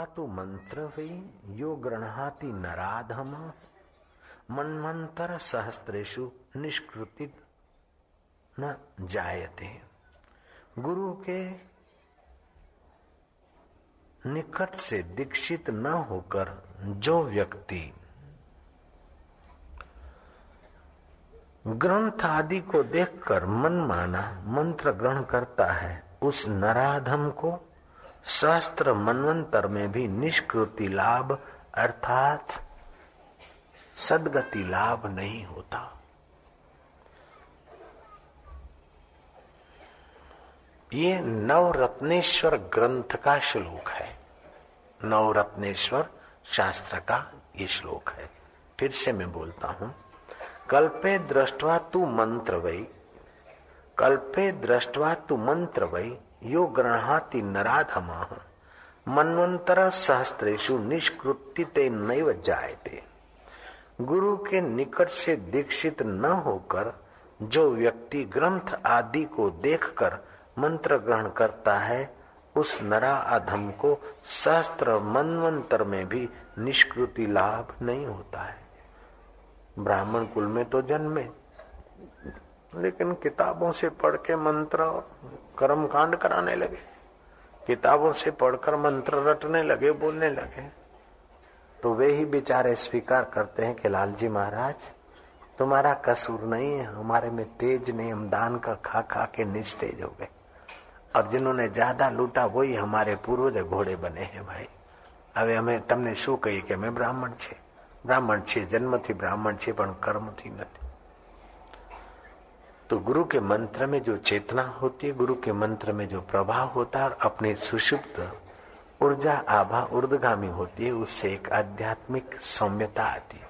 तो मंत्र वे, यो गृहाति नराधम। मनमंत्र सहस्त्रेशु निष्कृति न जायते। गुरु के निकट से दीक्षित न होकर जो व्यक्ति ग्रंथ आदि को देखकर मन माना मंत्र ग्रहण करता है, उस नराधम को शास्त्र मनवंतर में भी निष्कृति लाभ अर्थात सदगति लाभ नहीं होता। ये नवरत्नेश्वर ग्रंथ का श्लोक है। नवरत्नेश्वर शास्त्र का ये श्लोक है। फिर से मैं बोलता हूँ, कल्पे दृष्टवा तू मंत्र वही कल्पे दृष्टवा तू मंत्र वही यो गृहाति नराधम। मनवंतर सहस्त्रेशु निष्कृति ते नैव जायते। गुरु के निकट से दीक्षित न होकर, जो व्यक्ति ग्रंथ आदि को देखकर मंत्र ग्रहण करता है, उस नरा अधम को शास्त्र मनवंतर में भी निष्कृति लाभ नहीं होता है। ब्राह्मण कुल में तो जन्मे। लेकिन किताबों से पढ़ के मंत्र कर्म कांड कराने लगे किताबों से पढ़कर मंत्र रटने लगे बोलने लगे तो वे ही बेचारे स्वीकार करते हैं कि लालजी महाराज तुम्हारा कसूर नहीं है हमारे में तेज नहीं हम दान का खा खा के निस्तेज हो गए और जिन्होंने ज्यादा लूटा वही हमारे पूर्वज घोड़े बने हैं भाई હવે અમે તમને શું કહીએ કે અમે બ્રાહ્મણ છે બ્રાહ્મણ છે જન્મથી ब्राह्मण છે પણ કર્મથી નથી तो गुरु के मंत्र में जो चेतना होती है, गुरु के मंत्र में जो प्रभाव होता है और अपनी सुषुप्त ऊर्जा, आभा ऊर्दगामी होती है, उससे एक आध्यात्मिक सौम्यता आती है।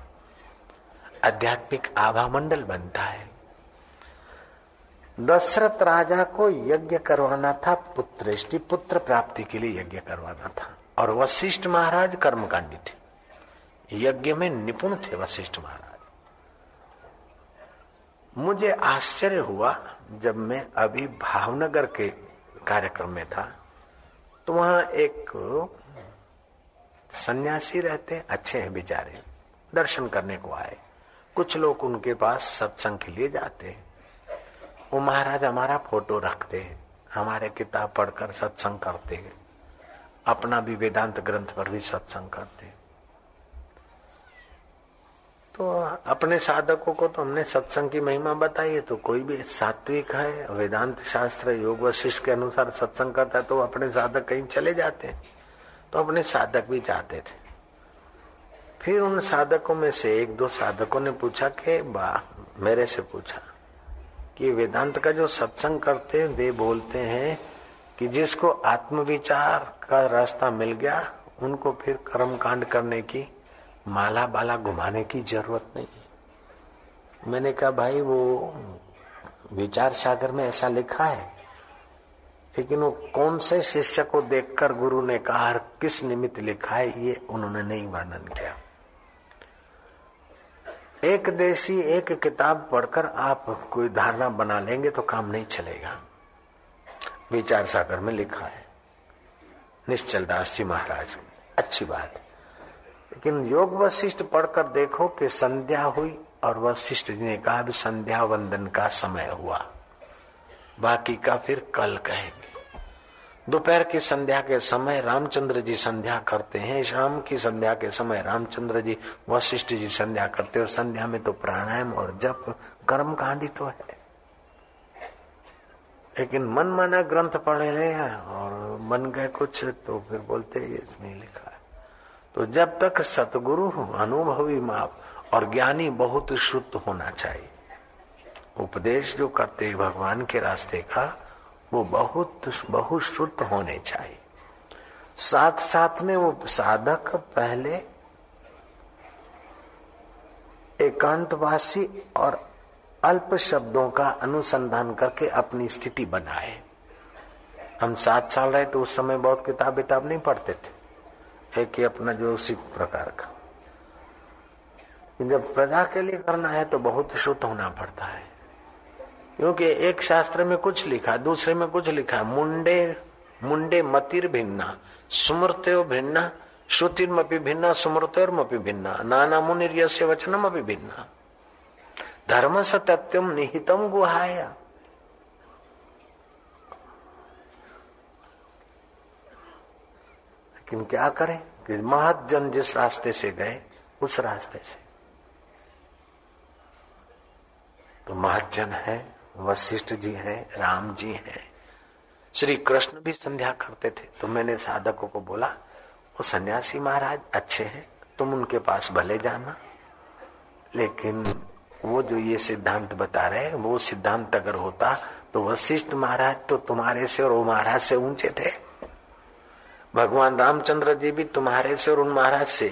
आध्यात्मिक आभा मंडल बनता है। दशरथ राजा को यज्ञ करवाना था, पुत्रेष्टि, पुत्र प्राप्ति के लिए यज्ञ करवाना था। और वशिष्ठ महाराज कर्मकांडी थे। यज्ञ में निपुण थे वशिष्ठ महाराज। मुझे आश्चर्य हुआ जब मैं अभी भावनगर के कार्यक्रम में था तो वहाँ एक सन्यासी रहते, अच्छे हैं बेचारे, दर्शन करने को आए। कुछ लोग उनके पास सत्संग के लिए जाते। हैं वो महाराज हमारा फ़ोटो रखते हैं हमारे किताब पढ़कर सत्संग करते हैं अपना भी वेदांत ग्रंथ पर भी सत्संग करते। हैं तो अपने साधकों को तो हमने सत्संग की महिमा बताई है तो कोई भी सात्विक है, वेदांत शास्त्र, योग वशिष्ठ के अनुसार सत्संग करता है तो अपने साधक कहीं चले जाते हैं। तो अपने साधक भी जाते थे। फिर उन साधकों में से एक दो साधकों ने पूछा कि, बा, मेरे से पूछा कि वेदांत का जो सत्संग करते हैं, वे बोलते हैं कि जिसको आत्मविचार का रास्ता मिल गया, उनको फिर कर्म कांड करने की माला बाला घुमाने की ज़रूरत नहीं मैंने कहा, भाई, वो विचार सागर में ऐसा लिखा है, लेकिन वो कौन से शिष्य को देखकर गुरु ने कहा किस निमित्त लिखा है, ये उन्होंने नहीं वर्णन किया। एक देशी, एक किताब पढ़कर आप कोई धारणा बना लेंगे तो काम नहीं चलेगा। विचार सागर में लिखा है, निश्चल दास जी महाराज, अच्छी बात। लेकिन योग वशिष्ठ पढ़कर देखो कि संध्या हुई और वशिष्ठ जी ने कहा भी संध्या वंदन का समय हुआ। बाकी का फिर कल कहेंगे। दोपहर की संध्या के समय रामचंद्र जी संध्या करते हैं। शाम की संध्या के समय रामचंद्र जी वशिष्ठ जी संध्या करते हैं। और संध्या में तो प्राणायाम और जप, कर्म कांडी तो है। लेकिन मन माना ग्रंथ पढ़े हैं और मन गए कुछ तो फिर बोलते, ये इसमें लिखा। तो जब तक सतगुरु अनुभवी माप और ज्ञानी बहुत शुद्ध होना चाहिए। उपदेश जो करते भगवान के रास्ते का, वो बहुत बहुत शुद्ध होने चाहिए। साथ साथ में वो साधक पहले एकांतवासी और अल्प शब्दों का अनुसंधान करके अपनी स्थिति बनाए। हम सात साल रहे तो उस समय बहुत किताब किताब नहीं पढ़ते थे। एक कि अपना जो उसी प्रकार का। जब प्रजा के लिए करना है तो बहुत शुद्ध होना पड़ता है। क्योंकि एक शास्त्र में कुछ लिखा, दूसरे में कुछ लिखा, मुंडे मुंडे मतिर भिन्ना सुमृत्यो भिन्ना श्रुतिर्मपि भिन्ना सुमृत्योर्मपि भिन्ना नाना मुनिर्य वचनम अभी भिन्ना। धर्म सत्यम निहितम गुहाया। लेकिन क्या करें? कि महजन जिस रास्ते से गए, उस रास्ते से। तो महजन है, वशिष्ठ जी हैं, राम जी हैं। श्री कृष्ण भी संध्या करते थे। तो मैंने साधकों को बोला वो सन्यासी महाराज, अच्छे हैं। तुम उनके पास भले जाना। लेकिन वो जो ये सिद्धांत बता रहे वो सिद्धांत अगर होता तो वशिष्ठ महाराज तो तुम्हारे से और वो महाराज से ऊँचे थे। भगवान रामचंद्र जी भी तुम्हारे से और उन महाराज से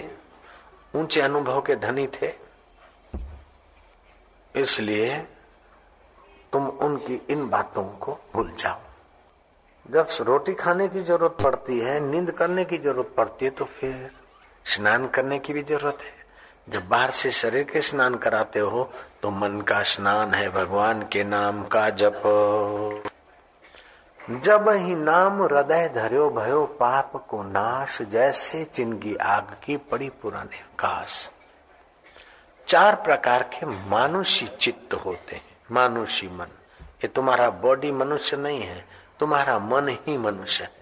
ऊँचे अनुभव के धनी थे। इसलिए तुम उनकी इन बातों को भूल जाओ। जब रोटी खाने की ज़रूरत पड़ती है, नींद करने की ज़रूरत पड़ती है तो फिर स्नान करने की भी ज़रूरत है। जब बाहर से शरीर के स्नान कराते हो तो मन का स्नान है, भगवान के नाम का जप। जब ही नाम हृदय धर्यो भयो पाप को नाश, जैसे चिंगी आग की पड़ी पुराने आकाश चार प्रकार के मानुषी चित्त होते हैं, मानुषी मन। ये तुम्हारा बॉडी मनुष्य नहीं है, तुम्हारा मन ही मनुष्य है।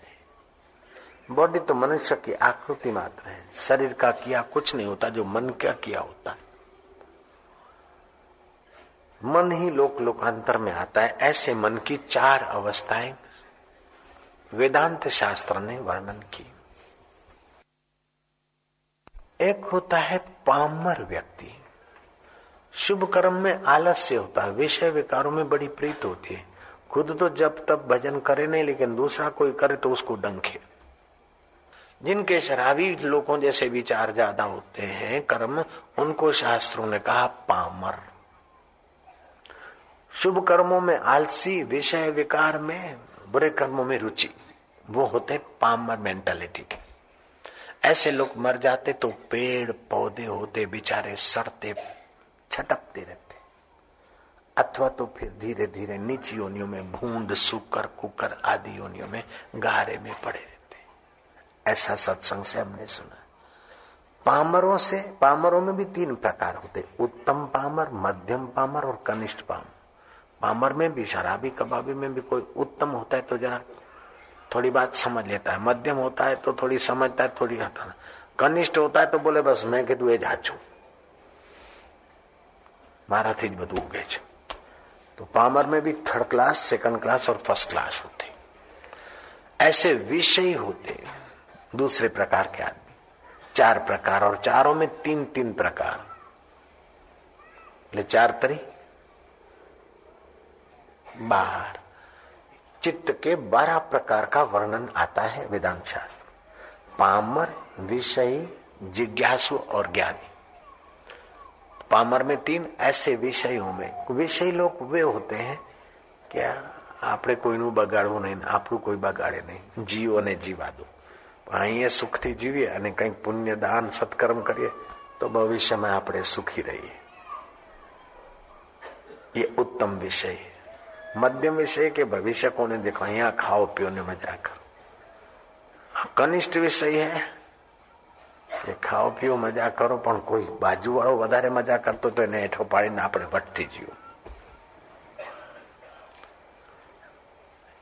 बॉडी तो मनुष्य की आकृति मात्र है, शरीर का किया कुछ नहीं होता, जो मन क्या किया होता है। मन ही लोक लोकांतर में आता है, ऐसे मन की चार अवस्थाएँ वेदांत शास्त्र ने वर्णन की। एक होता है पामर व्यक्ति। शुभ कर्म में आलस्य होता है, विषय विकारों में बड़ी प्रीत होती है। खुद तो जब तब भजन करे नहीं, लेकिन दूसरा कोई करे तो उसको डंखे जिनके शराबी लोगों जैसे विचार ज़्यादा होते हैं, कर्म, उनको शास्त्रों ने कहा पामर। शुभ कर्मों में आलसी, विषय विकार में बुरे कर्मों में रुचि, वो होते पामर मेंटालिटी के। ऐसे लोग मर जाते तो पेड़ पौधे होते, बेचारे सड़ते, छटपते रहते। अथवा तो फिर धीरे धीरे नीच योनियों में भूंड, सुकर, कुकर आदि योनियों में गारे में पड़े रहते। ऐसा सत्संग से हमने सुना। पामरों से, पामरों में भी तीन प्रकार होते, उत्तम पामर, मध्यम पामर और कनिष्ठ पामर। पामर में भी शराबी कबाबी में भी कोई उत्तम होता है तो जरा थोड़ी बात समझ लेता है मध्यम होता है तो थोड़ी समझता है थोड़ी हटाना कनिष्ठ होता है तो बोले बस मैं કીધું એ જ હાચું મારાથી જ બધું ઉગે છે तो पामर में भी थर्ड क्लास सेकंड क्लास और फर्स्ट क्लास होते ऐसे विषय होते दूसरे प्रकार के आदमी चार प्रकार और चारों में तीन तीन प्रकार चार तरी बाहर चित्त के बारह प्रकार का वर्णन आता है वेदांत शास्त्र पामर विषय जिज्ञासु और ज्ञानी पामर में तीन ऐसे विषयों में विषय लोग वे होते हैं क्या આપણે કોઈનું બગાડવું નહીં આપણું કોઈ બગાડે નહીં જીવોને જીવા દો અહીંયા સુખથી જીવીએ અને કંઈક પુણ્ય દાન સત્કર્મ કરીએ તો ભવિષ્યમાં આપણે સુખી રહીએ ये उत्तम विषय है मध्यम विषय के भविष्य को नहीं देखो यहाँ खाओ पियो ने मजा करो कनिष्ठ विषय है કે ખાઓ પીઓ મજા કરો પણ કોઈ બાજુ વાળો વધારે મજા કરતો તો એને હેઠો પાડીને આપણે વટતી જીવો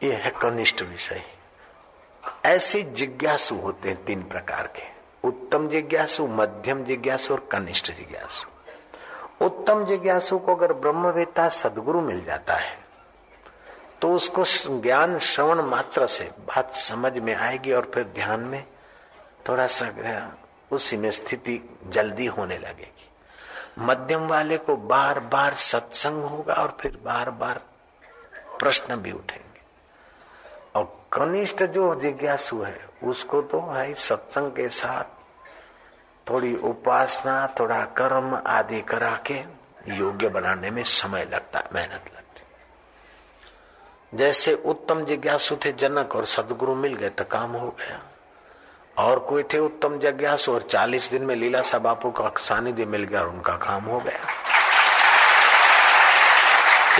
ये है कनिष्ठ विषय ऐसे जिज्ञासु होते हैं तीन प्रकार के उत्तम जिज्ञासु मध्यम जिज्ञासु और कनिष्ठ जिज्ञासु उत्तम जिज्ञासु को अगर ब्रह्मवेता सदगुरु मिल जाता है तो उसको ज्ञान श्रवण मात्र से बात समझ में आएगी और फिर ध्यान में थोड़ा सा उसी में स्थिति जल्दी होने लगेगी। मध्यम वाले को बार बार सत्संग होगा और फिर बार बार प्रश्न भी उठेंगे। और कनिष्ठ जो जिज्ञासु है, उसको तो है सत्संग के साथ थोड़ी उपासना, थोड़ा कर्म आदि करा के योग्य बनाने में समय लगता है मेहनत लगती जैसे उत्तम जिज्ञासु थे जनक और सदगुरु मिल गए तो काम हो गया। और कोई थे उत्तम जिज्ञासु और चालीस दिन में लीला सा बापू का सानिध्य मिल गया और उनका काम हो गया।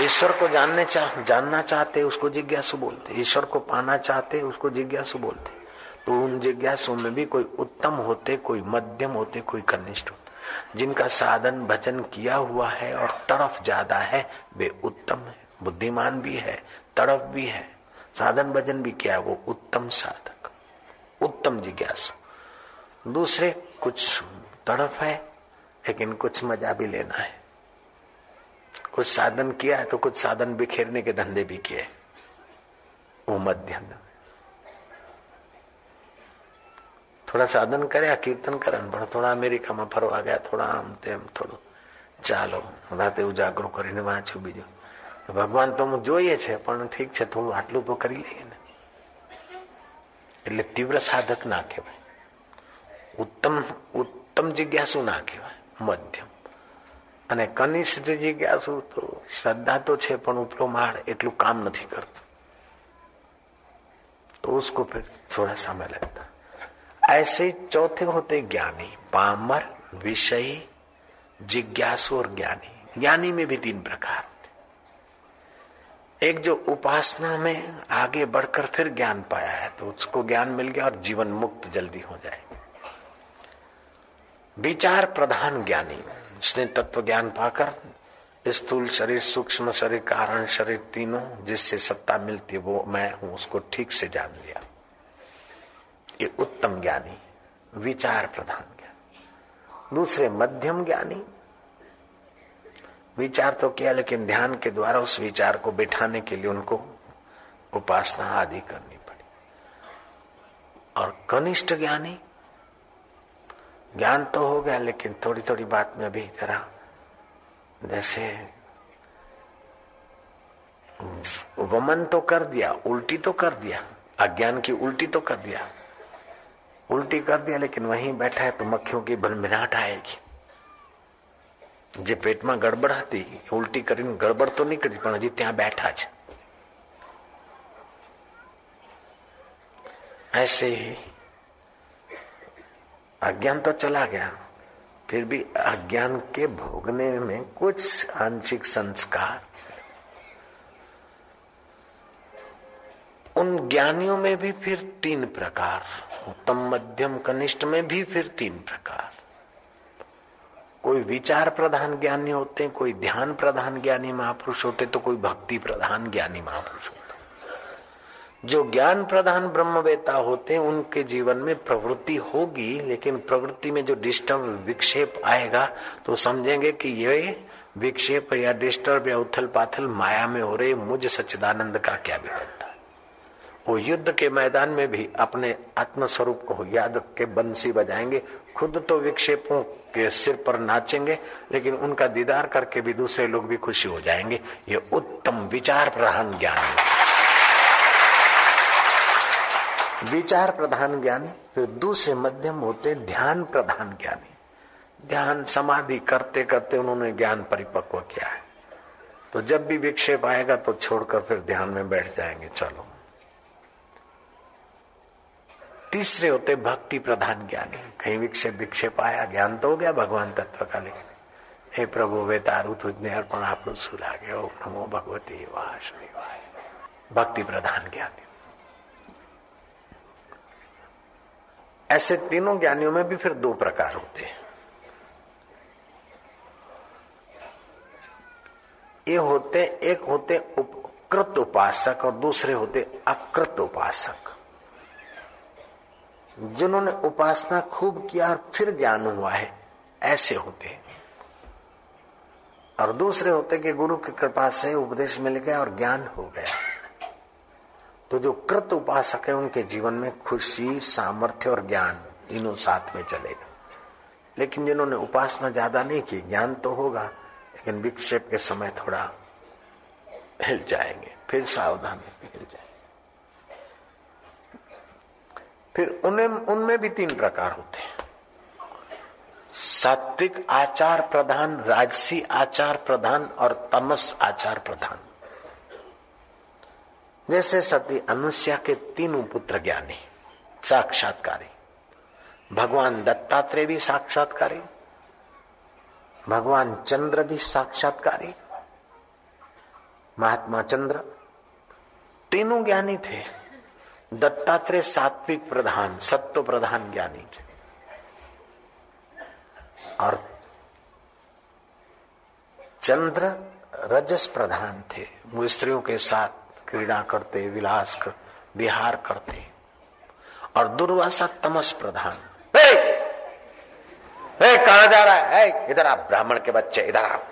ईश्वर को जानने चाह जानना चाहते, उसको जिज्ञासु बोलते। ईश्वर को पाना चाहते, उसको जिज्ञासु बोलते। तो उन जिज्ञासु में भी कोई उत्तम होते, कोई मध्यम होते, कोई कनिष्ठ होते। जिनका साधन भजन किया हुआ है और तड़फ ज़्यादा है, वे उत्तम है। बुद्धिमान भी है तड़फ भी है साधन भजन भी किया वो उत्तम साधक उत्तम जिज्ञासु दूसरे कुछ तड़फ है लेकिन कुछ मजा भी लेना है कुछ साधन किया है तो कुछ साधन बिखेरने के धंधे भी किए वो मध्यम थोड़ा साधन करे कीर्तन करन પણ થોડા અમેરિકામાં ફરવા ગયા થોડા આમ તેમ થોડું ચાલો રાતે ઉજાગરો કરીને વાંચ્યું બીજું ભગવાન તો જોઈએ છે પણ ઠીક છે થોડું આટલું તો કરી લઈએ ને એટલે તીવ્ર સાધક ના કહેવાય ઉત્તમ ઉત્તમ જિજ્ઞાસુ ના કહેવાય મધ્યમ અને કનિષ્ઠ જિજ્ઞાસુ તો શ્રદ્ધા તો છે પણ ઉપલો માળ એટલું કામ નથી કરતું तो उसको फिर थोड़ा समय लगता ऐसे चौथे होते ज्ञानी पामर विषयी जिज्ञासु और ज्ञानी ज्ञानी में भी तीन प्रकार एक जो उपासना में आगे बढ़कर फिर ज्ञान पाया है तो उसको ज्ञान मिल गया और जीवन मुक्त जल्दी हो जाए विचार प्रधान ज्ञानी। जिसने तत्व ज्ञान पाकर स्थूल शरीर, सूक्ष्म शरीर, कारण शरीर तीनों जिससे सत्ता मिलती है, वो मैं हूँ, उसको ठीक से जान लिया। ये उत्तम ज्ञानी, विचार प्रधान ज्ञानी। दूसरे मध्यम ज्ञानी विचार तो किया, लेकिन ध्यान के द्वारा उस विचार को बिठाने के लिए उनको उपासना आदि करनी पड़ी। और कनिष्ठ ज्ञानी, ज्ञान तो हो गया, लेकिन थोड़ी थोड़ी बात में भी जरा, जैसे वमन तो कर दिया, उल्टी तो कर दिया, अज्ञान की उल्टी तो कर दिया। उल्टी कर दिया, लेकिन वहीं बैठा है तो मक्खियों की भनभिनाहट आएगी। જે પેટમાં ગડબડ હતી ઉલટી કરીને ગડબડ તો નીકળી પણ હજી ત્યાં બેઠા છે ऐसे ही अज्ञान तो चला गया फिर भी अज्ञान के भोगने में कुछ आंशिक संस्कार उन ज्ञानियों में भी फिर तीन प्रकार उत्तम मध्यम कनिष्ठ में भी फिर तीन प्रकार कोई विचार प्रधान ज्ञानी होते हैं, कोई ध्यान प्रधान ज्ञानी महापुरुष होते तो कोई भक्ति प्रधान ज्ञानी महापुरुष होते जो ज्ञान प्रधान ब्रह्मवेता होते उनके जीवन में प्रवृत्ति होगी, लेकिन प्रवृत्ति में जो डिस्टर्ब, विक्षेप आएगा तो समझेंगे कि ये विक्षेप या डिस्टर्ब या उथल पाथल माया में हो रहे, मुझ सच्चिदानंद का क्या बिगड़ता वो युद्ध के मैदान में भी अपने आत्म स्वरूप को याद के बंसी बजाएँगे। खुद तो विक्षेपों के सिर पर नाचेंगे, लेकिन उनका दीदार करके भी दूसरे लोग भी खुशी हो जाएँगे। ये उत्तम विचार प्रधान ज्ञान है। विचार प्रधान ज्ञानी, फिर दूसरे मध्यम होते ध्यान प्रधान ज्ञानी। ध्यान समाधि करते करते उन्होंने ज्ञान परिपक्व किया है। तो जब भी विक्षेप आएगा तो छोड़कर फिर ध्यान में बैठ जाएँगे। चलो। तीसरे होते भक्ति प्रधान ज्ञानी। कहीं विक्षेप विक्षेप आया, ज्ञान तो हो गया भगवान तत्व का लेकिन। हे प्रभु वे तारू तुझने अर्पण गए। ओम नमो भगवती वाह श्री वाह भक्ति प्रधान ज्ञानी। ऐसे तीनों ज्ञानियों में भी फिर दो प्रकार होते हैं। ये होते, एक होते उपकृत उपासक और दूसरे होते अकृत उपासक। जिन्होंने उपासना खूब किया और फिर ज्ञान हुआ है, ऐसे होते और दूसरे होते कि गुरु की कृपा से उपदेश मिल गया और ज्ञान हो गया। तो जो कृत उपासक है, उनके जीवन में खुशी, सामर्थ्य और ज्ञान तीनों साथ में चलेगा लेकिन जिन्होंने उपासना ज़्यादा नहीं की, ज्ञान तो होगा, लेकिन विक्षेप के समय थोड़ा हिल जाएँगे, फिर सावधान हिल जाएँगे। फिर उन्हें, उनमें भी तीन प्रकार होते हैं। सात्विक आचार प्रधान, राजसी आचार प्रधान और तमस आचार प्रधान। जैसे सती अनुष्या के तीनों पुत्र ज्ञानी, साक्षात्कारी। भगवान दत्तात्रेय भी साक्षात्कारी। भगवान चंद्र भी साक्षात्कारी। महात्मा चंद्र। तीनों ज्ञानी थे। दत्तात्रेय सात्विक प्रधान, सत्व प्रधान ज्ञानी और चंद्र रजस प्रधान थे। वो स्त्रियों के साथ क्रीड़ा करते, विलास कर, विहार करते। और दुर्वासा तमस प्रधान। कहा जा रहा है, इधर आप, ब्राह्मण के बच्चे, इधर आप।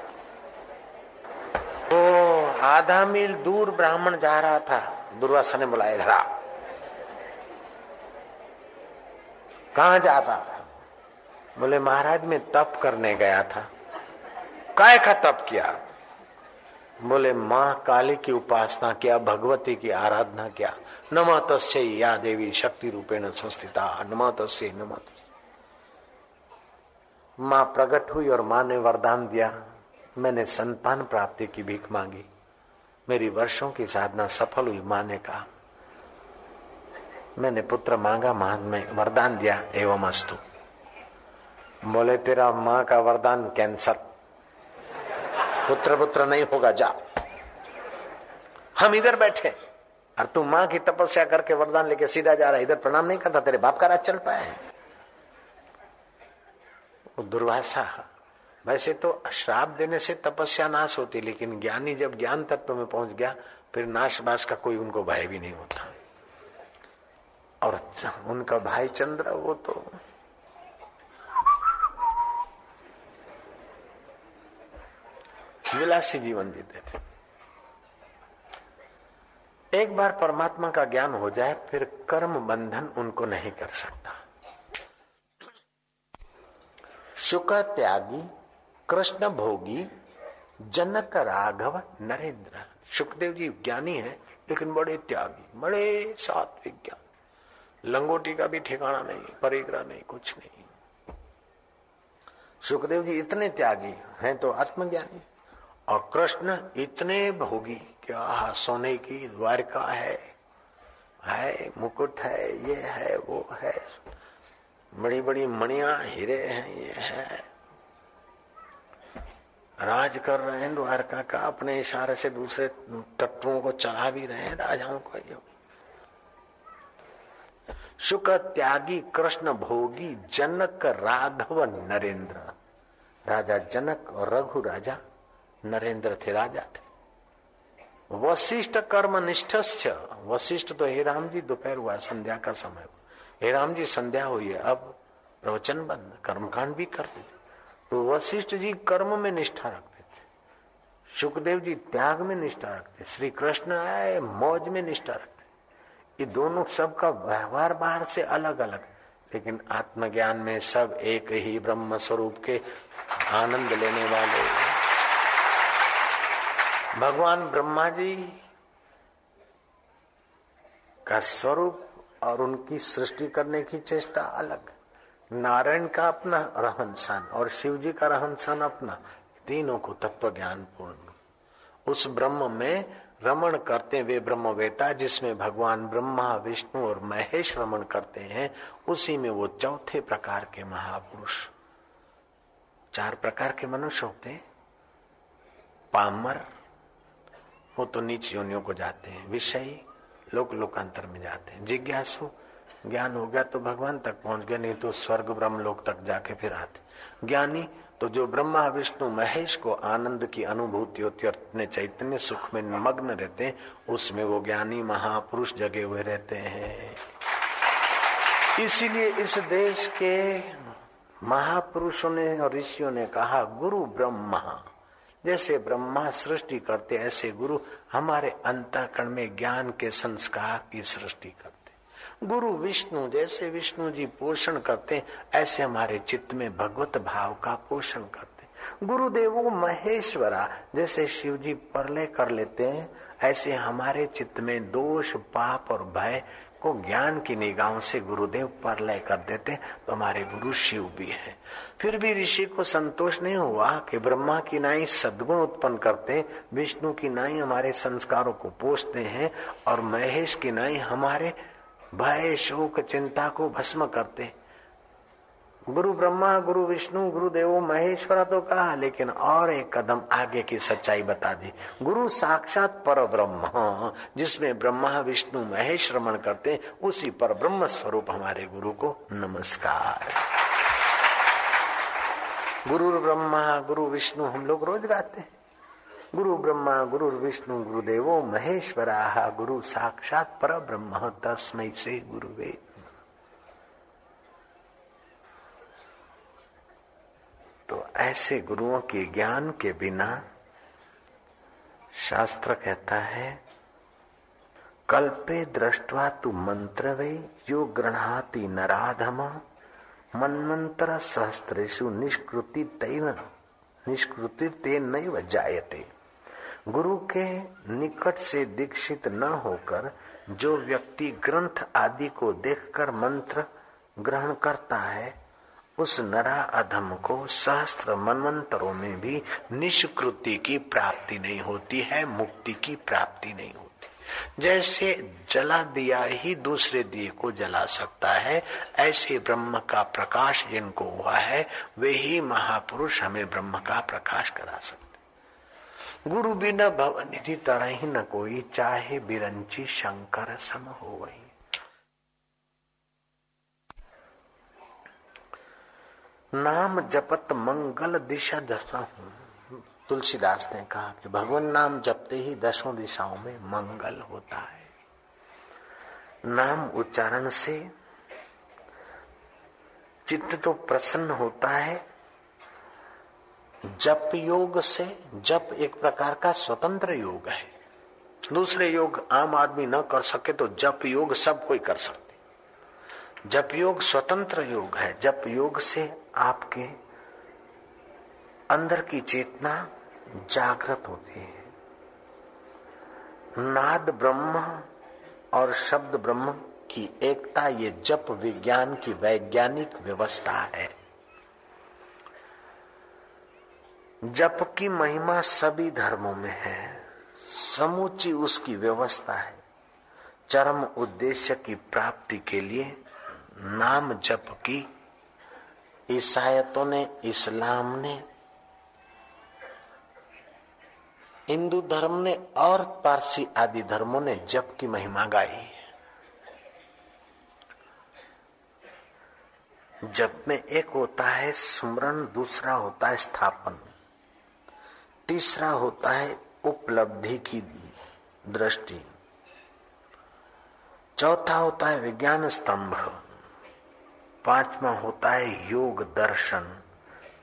ओ, आधा मील दूर ब्राह्मण जा रहा था। दुर्वासा ने बुलाया, इधर आप। कहा जाता था? बोले, महाराज, मैं तप करने गया था। काय का तप किया? बोले, माँ काली की उपासना किया, भगवती की आराधना किया। नम या देवी शक्ति रूपेण संस्थिता। नम तस्य नम माँ प्रकट हुई और माँ ने वरदान दिया, मैंने संतान प्राप्ति की भीख मांगी। मेरी वर्षों की साधना सफल हुई, माँ ने कहा। मैंने पुत्र मांगा माँ में वरदान दिया, एवं अस्तु। बोले, तेरा माँ का वरदान कैंसर। पुत्र पुत्र नहीं होगा, जा। हम इधर बैठे। और तू माँ की तपस्या करके वरदान लेके सीधा जा रहा है। इधर प्रणाम नहीं करता, तेरे बाप का राज चलता है। वो दुर्वासा, वैसे तो श्राप देने से तपस्या नाश होती, लेकिन ज्ञानी जब ज्ञान तत्व में पहुँच गया, फिर नाश बाश का कोई उनको भय भी नहीं होता। और उनका भाई चंद्र, वो तो विलासी जीवन जीते थे। एक बार परमात्मा का ज्ञान हो जाए, फिर कर्म बंधन उनको नहीं कर सकता। शुक त्यागी, कृष्ण भोगी, जनक राघव, नरेंद्र। सुखदेव जी ज्ञानी है, लेकिन बड़े त्यागी, बड़े सात्विक ज्ञान। लंगोटी का भी ठिकाना नहीं, परिग्रह नहीं, कुछ नहीं। सुखदेव जी इतने त्यागी हैं तो आत्मज्ञानी। और कृष्ण इतने भोगी, क्या सोने की द्वारका है? है, मुकुट है, ये है, वो है। बड़ी बड़ी मणिया, हीरे हैं, ये है। राज कर रहे हैं द्वारका का, अपने इशारे से दूसरे तत्वों को चला भी रहे हैं, राजाओं को, ये शुक त्यागी कृष्ण भोगी जनक राघव नरेंद्र। राजा जनक और रघु राजा नरेंद्र थे, राजा थे। वशिष्ठ कर्म निष्ठ वशिष्ठ तो हे राम जी, दोपहर हुआ, संध्या का समय हे राम जी, संध्या हुई है, अब प्रवचन बंद, कर्मकांड भी करते थे तो वशिष्ठ जी कर्म में निष्ठा रखते थे। सुखदेव जी त्याग में निष्ठा रखते। श्री कृष्ण आए, मौज में निष्ठा रखते। ये दोनों सबका व्यवहार बाहर से अलग अलग लेकिन आत्मज्ञान में सब एक ही ब्रह्म स्वरूप के आनंद लेने वाले भगवान ब्रह्मा जी का स्वरूप और उनकी सृष्टि करने की चेष्टा अलग नारायण का अपना रहन सहन और शिव जी का रहन सहन अपना, तीनों को तत्व ज्ञान पूर्ण उस ब्रह्म में रमण करते वे ब्रह्मवेता, जिसमें भगवान ब्रह्मा, विष्णु और महेश रमण करते हैं, उसी में वो चौथे प्रकार के महापुरुष। चार प्रकार के मनुष्य होते हैं। पामर, वो तो नीच योनियों को जाते हैं। विषयी लोक लोकांतर में जाते हैं। जिज्ञासु, ज्ञान हो गया तो भगवान तक पहुँच गया नहीं तो स्वर्ग ब्रह्म लोक तक जाके फिर आते ज्ञानी तो जो ब्रह्मा, विष्णु, महेश को आनंद की अनुभूति होती और अपने चैतन्य सुख में मग्न रहते हैं, उसमें वो ज्ञानी महापुरुष जगे हुए रहते हैं। इसीलिए इस देश के महापुरुषों ने और ऋषियों ने कहा, गुरु ब्रह्मा, जैसे ब्रह्मा सृष्टि करते, ऐसे गुरु हमारे अंतकरण में ज्ञान के संस्कार की सृष्टि करते। गुरु विष्णु जैसे विष्णु जी पोषण करते ऐसे हमारे चित्त में भगवत भाव का पोषण करते गुरुदेवो महेश्वरा, जैसे शिव जी परलय कर लेते हैं, ऐसे हमारे चित्त में दोष, पाप और भय को ज्ञान की निगाहों से गुरुदेव परलय कर देते तो हमारे गुरु शिव भी है। फिर भी ऋषि को संतोष नहीं हुआ कि ब्रह्मा की नाई सदगुण उत्पन्न करते विष्णु की नाई हमारे संस्कारों को पोषते हैं, और महेश की नाई हमारे भय, शोक, चिंता को भस्म करते। गुरु ब्रह्मा, गुरु विष्णु, गुरु देवो, महेश्वर तो कहा, लेकिन और एक कदम आगे की सच्चाई बता दी। गुरु साक्षात पर ब्रह्म जिसमें ब्रह्मा, विष्णु, महेश रमण करते, उसी पर ब्रह्म स्वरूप हमारे गुरु को नमस्कार। गुरु ब्रह्मा, गुरु विष्णु हम लोग रोज गाते हैं। गुरु ब्रह्मा, गुरु विष्णु गुरुदेवो महेश्वरा, गुरु साक्षात पर ब्रह्म तस्मय से गुरुवे। तो ऐसे गुरुओं के ज्ञान के बिना शास्त्र कहता है, कल्पे दृष्टवा तु मंत्र वे यो गृहाति नराधम मनमंत्र सहस्त्रेशु निष्कृति तेन निष्कृति ते नहीं जायते। गुरु के निकट से दीक्षित न होकर जो व्यक्ति ग्रंथ आदि को देखकर मंत्र ग्रहण करता है, उस नरा अधम को सहस्त्र मनमंत्रों में भी निष्कृति की प्राप्ति नहीं होती है, मुक्ति की प्राप्ति नहीं होती। जैसे जला दिया ही दूसरे दिए को जला सकता है, ऐसे ब्रह्म का प्रकाश जिनको हुआ है, वे ही महापुरुष हमें ब्रह्म का प्रकाश करा सकते गुरु बिना भव निधि तरह ही न कोई, चाहे बिरंची शंकर सम हो वही नाम जपत मंगल दिशा दशा हूँ। तुलसीदास ने कहा कि भगवान, नाम जपते ही दसों दिशाओं में मंगल होता है। नाम उच्चारण से चित्त तो प्रसन्न होता है जप योग से जप एक प्रकार का स्वतंत्र योग है। दूसरे योग आम आदमी न कर सके तो जप योग सब कोई कर सकते। जप योग स्वतंत्र योग है। जप योग से आपके अंदर की चेतना जागृत होती है। नाद ब्रह्म और शब्द ब्रह्म की एकता ये जप विज्ञान की वैज्ञानिक व्यवस्था है। जप की महिमा सभी धर्मों में है। समूची उसकी व्यवस्था है। चरम उद्देश्य की प्राप्ति के लिए नाम जप की। ईसायतों ने, इस्लाम ने, हिंदू धर्म ने और पारसी आदि धर्मों ने जप की महिमा गाई। जप में एक होता है स्मरण, दूसरा होता है स्थापन। तीसरा होता है उपलब्धि की दृष्टि। चौथा होता है विज्ञान स्तंभ। पांचवा होता है योग दर्शन।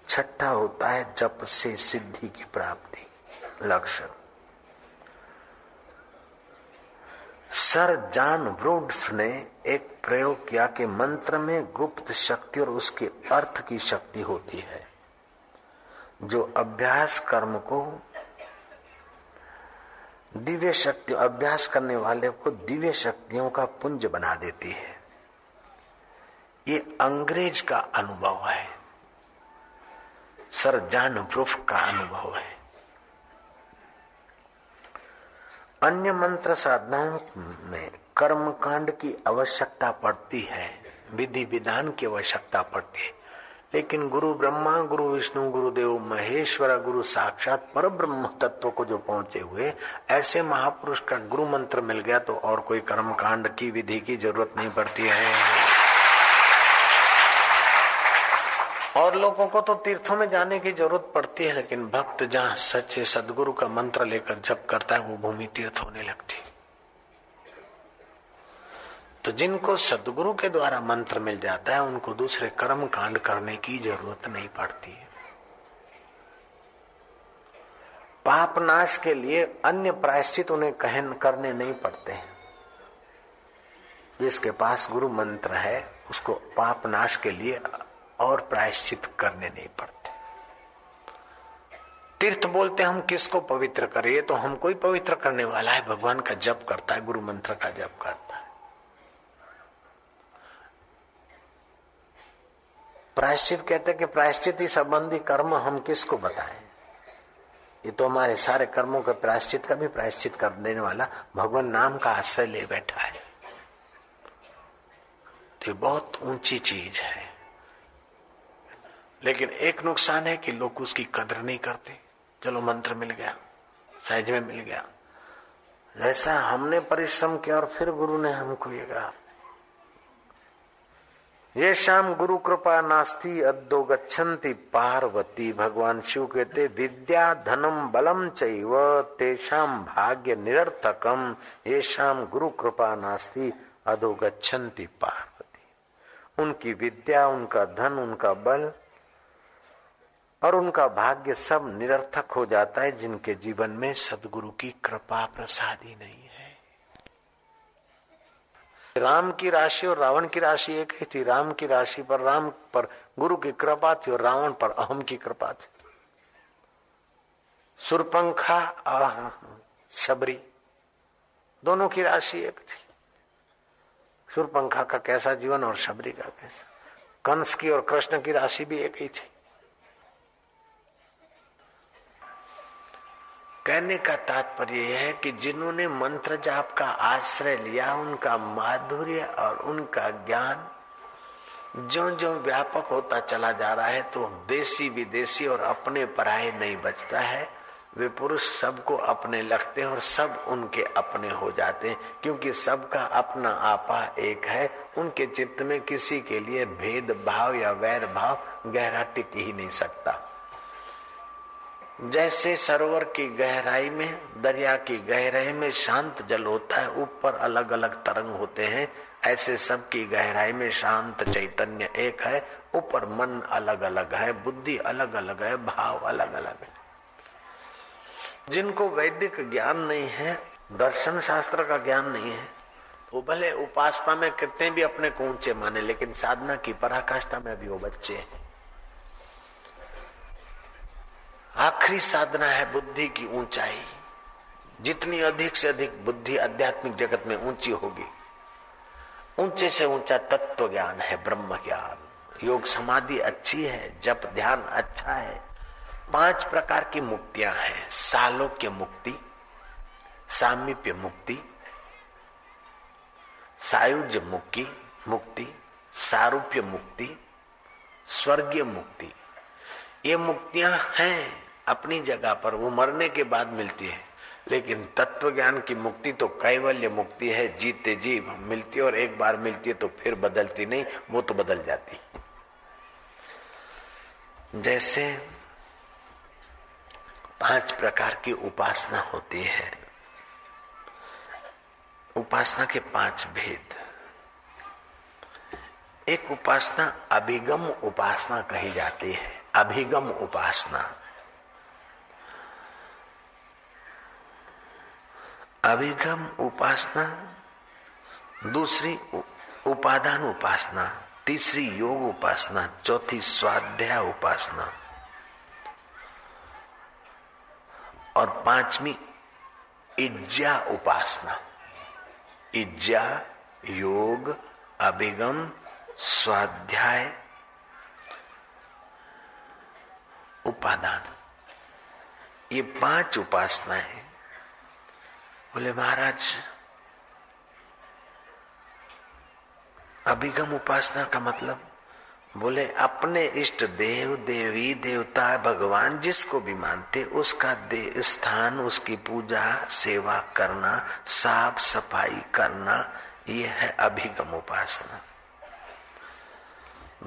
छठा होता है जप से सिद्धि की प्राप्ति लक्ष्य। सर जान व्रूड्फ ने एक प्रयोग किया कि मंत्र में गुप्त शक्ति और उसके अर्थ की शक्ति होती है। जो अभ्यास कर्म को, दिव्य शक्ति, अभ्यास करने वाले को दिव्य शक्तियों का पुंज बना देती है। ये अंग्रेज़ का अनुभव है। सर जान प्रूफ का अनुभव है। अन्य मंत्र साधनाओं में कर्म कांड की आवश्यकता पड़ती है, विधि विधान की आवश्यकता पड़ती है। लेकिन गुरु ब्रह्मा, गुरु विष्णु गुरुदेव महेश्वर, गुरु साक्षात पर ब्रह्म तत्व को जो पहुँचे हुए, ऐसे महापुरुष का गुरु मंत्र मिल गया तो और कोई कर्म कांड की विधि की ज़रूरत नहीं पड़ती है। और लोगों को तो तीर्थों में जाने की ज़रूरत पड़ती है, लेकिन भक्त जहाँ सच्चे सदगुरु का मंत्र लेकर जप करता है, वो भूमि तीर्थ होने लगती। तो जिनको सदगुरु के द्वारा मंत्र मिल जाता है, उनको दूसरे कर्म कांड करने की ज़रूरत नहीं पड़ती है। पाप नाश के लिए अन्य प्रायश्चित उन्हें कहन करने नहीं पड़ते हैं। जिसके पास गुरु मंत्र है, उसको पाप नाश के लिए और प्रायश्चित करने नहीं पड़ते। तीर्थ बोलते हम किसको पवित्र करें? तो हमको ही पवित्र करने वाला है। भगवान का जप करता है, गुरु मंत्र का जप करता है। प्रायश्चित कहते कि प्रायश्चित ही संबंधी कर्म हम किसको बताएँ? ये तो हमारे सारे कर्मों के प्रायश्चित का भी प्रायश्चित कर देने वाला भगवान नाम का आश्रय ले बैठा है। तो बहुत ऊँची चीज़ है। लेकिन एक नुकसान है कि लोग उसकी कदर नहीं करते। चलो मंत्र मिल गया सहज में मिल गया। जैसा हमने परिश्रम किया और फिर गुरु ने हमको ये कहा ये शाम गुरु कृपा नास्ती, अद्दो गच्छन्ति पार्वती। भगवान शिव कहते, विद्या धनम बलम चैव तेषाम भाग्य निरर्थकम। ये शाम गुरु कृपा नास्ती, अधो गच्छन्ति पार्वती। उनकी विद्या, उनका धन, उनका बल और उनका भाग्य सब निरर्थक हो जाता है, जिनके जीवन में सदगुरु की कृपा प्रसादी नहीं है। राम की राशि और रावण की राशि एक ही थी। राम की राशि पर, राम पर गुरु की कृपा थी और रावण पर अहम की कृपा थी। सुरपंखा और सबरी दोनों की राशि एक थी। सुरपंखा का कैसा जीवन और शबरी का कैसा? कंस की और कृष्ण की राशि भी एक ही थी। कहने का तात्पर्य यह है कि जिन्होंने मंत्र जाप का आश्रय लिया, उनका माधुर्य और उनका ज्ञान जो जो व्यापक होता चला जा रहा है तो देसी विदेशी और अपने पराये नहीं बचता है। वे पुरुष सबको अपने लगते हैं और सब उनके अपने हो जाते हैं, क्योंकि सबका अपना आपा एक है। उनके चित्त में किसी के लिए भेद भाव या वैर भाव गहरा टिक ही नहीं सकता। जैसे सरोवर की गहराई में, दरिया की गहराई में शांत जल होता है, ऊपर अलग अलग तरंग होते हैं। ऐसे सब की गहराई में शांत चैतन्य एक है, ऊपर मन अलग अलग है, बुद्धि अलग अलग है, भाव अलग अलग है। जिनको वैदिक ज्ञान नहीं है, दर्शन शास्त्र का ज्ञान नहीं है, वो भले उपासना में कितने भी अपने को ऊँचे माने, लेकिन साधना की पराकाष्ठा में भी वो बच्चे हैं। आखिरी साधना है बुद्धि की ऊंचाई। जितनी अधिक से अधिक बुद्धि आध्यात्मिक जगत में ऊँची होगी, ऊँचे से ऊँचा तत्व ज्ञान है ब्रह्म ज्ञान योग समाधि अच्छी है, जप ध्यान अच्छा है। पाँच प्रकार की मुक्तियाँ हैं सालोक्य मुक्ति, सामीप्य मुक्ति, सायुज्य मुक्ति मुक्ति, सारूप्य मुक्ति, स्वर्गीय मुक्ति। ये मुक्तियाँ हैं अपनी जगह पर, वो मरने के बाद मिलती है। लेकिन तत्व ज्ञान की मुक्ति तो कैवल्य मुक्ति है, जीते जी मिलती है और एक बार मिलती है तो फिर बदलती नहीं, वो तो बदल जाती। जैसे पाँच प्रकार की उपासना होती है। उपासना के पाँच भेद। एक उपासना अभिगम उपासना कही जाती है। अभिगम उपासना। अभिगम उपासना, दूसरी उपादान उपासना, तीसरी योग उपासना, चौथी स्वाध्याय उपासना, और पांचवी इज्जा उपासना। इज्जा, योग, अभिगम, स्वाध्याय उपादान। ये पाँच उपासना है। बोले, महाराज, अभिगम उपासना का मतलब? बोले, अपने इष्ट देव, देवी, देवता, भगवान जिसको भी मानते, उसका स्थान, उसकी पूजा, सेवा करना, साफ़ सफ़ाई करना यह है अभिगम उपासना।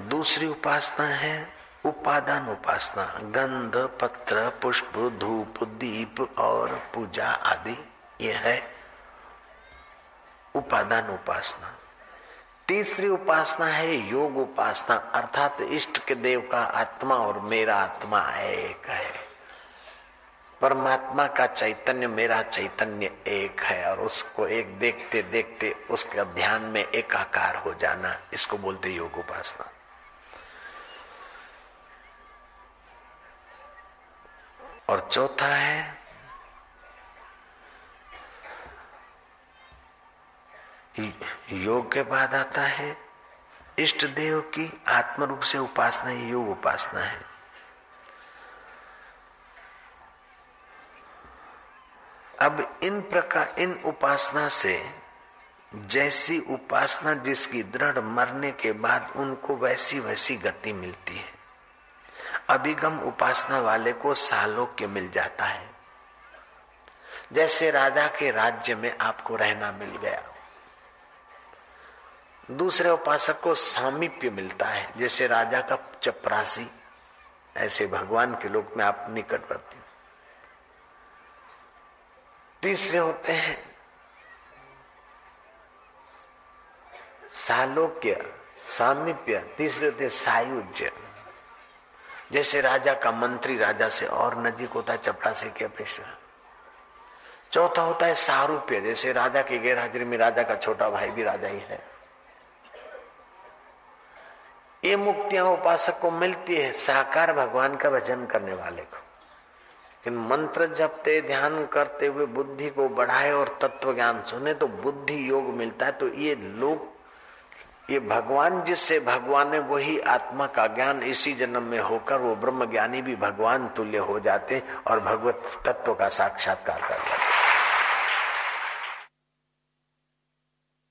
दूसरी उपासना है उपादान उपासना, गंध, पत्र, पुष्प, धूप, दीप और पूजा आदि ये है उपादान उपासना। तीसरी उपासना है योग उपासना, अर्थात इष्ट के देव का आत्मा और मेरा आत्मा एक है। परमात्मा का चैतन्य, मेरा चैतन्य एक है और उसको एक देखते देखते उसके ध्यान में एकाकार हो जाना, इसको बोलते योग उपासना। और चौथा है, योग के बाद आता है, इष्ट देव की आत्म रूप से उपासना ही योग उपासना है। अब इन प्रकार इन उपासना से, जैसी उपासना जिसकी दृढ़ मरने के बाद उनको वैसी वैसी गति मिलती है। अभिगम उपासना वाले को सालोक्य मिल जाता है। जैसे राजा के राज्य में आपको रहना मिल गया। दूसरे उपासक को सामीप्य मिलता है, जैसे राजा का चपरासी। ऐसे भगवान के लोक में आप निकटवर्ती। तीसरे होते हैं, सालोक्य, सामीप्य। तीसरे होते सायुज्य। जैसे राजा का मंत्री राजा से और नजीक होता है, चपरासी की अपेक्षा चौथा होता है सारूप्य, जैसे राजा की गैर हाजिरी में राजा का छोटा भाई भी राजा ही है। ये मुक्तियाँ उपासक को मिलती है, साकार भगवान का भजन करने वाले को। लेकिन मंत्र जपते, ध्यान करते हुए बुद्धि को बढ़ाए और तत्व ज्ञान सुने तो बुद्धि योग मिलता है तो ये लोग ये भगवान जिससे भगवान है, वही आत्मा का ज्ञान इसी जन्म में होकर वो ब्रह्म ज्ञानी भी भगवान तुल्य हो जाते और भगवत तत्व का साक्षात्कार कर जाते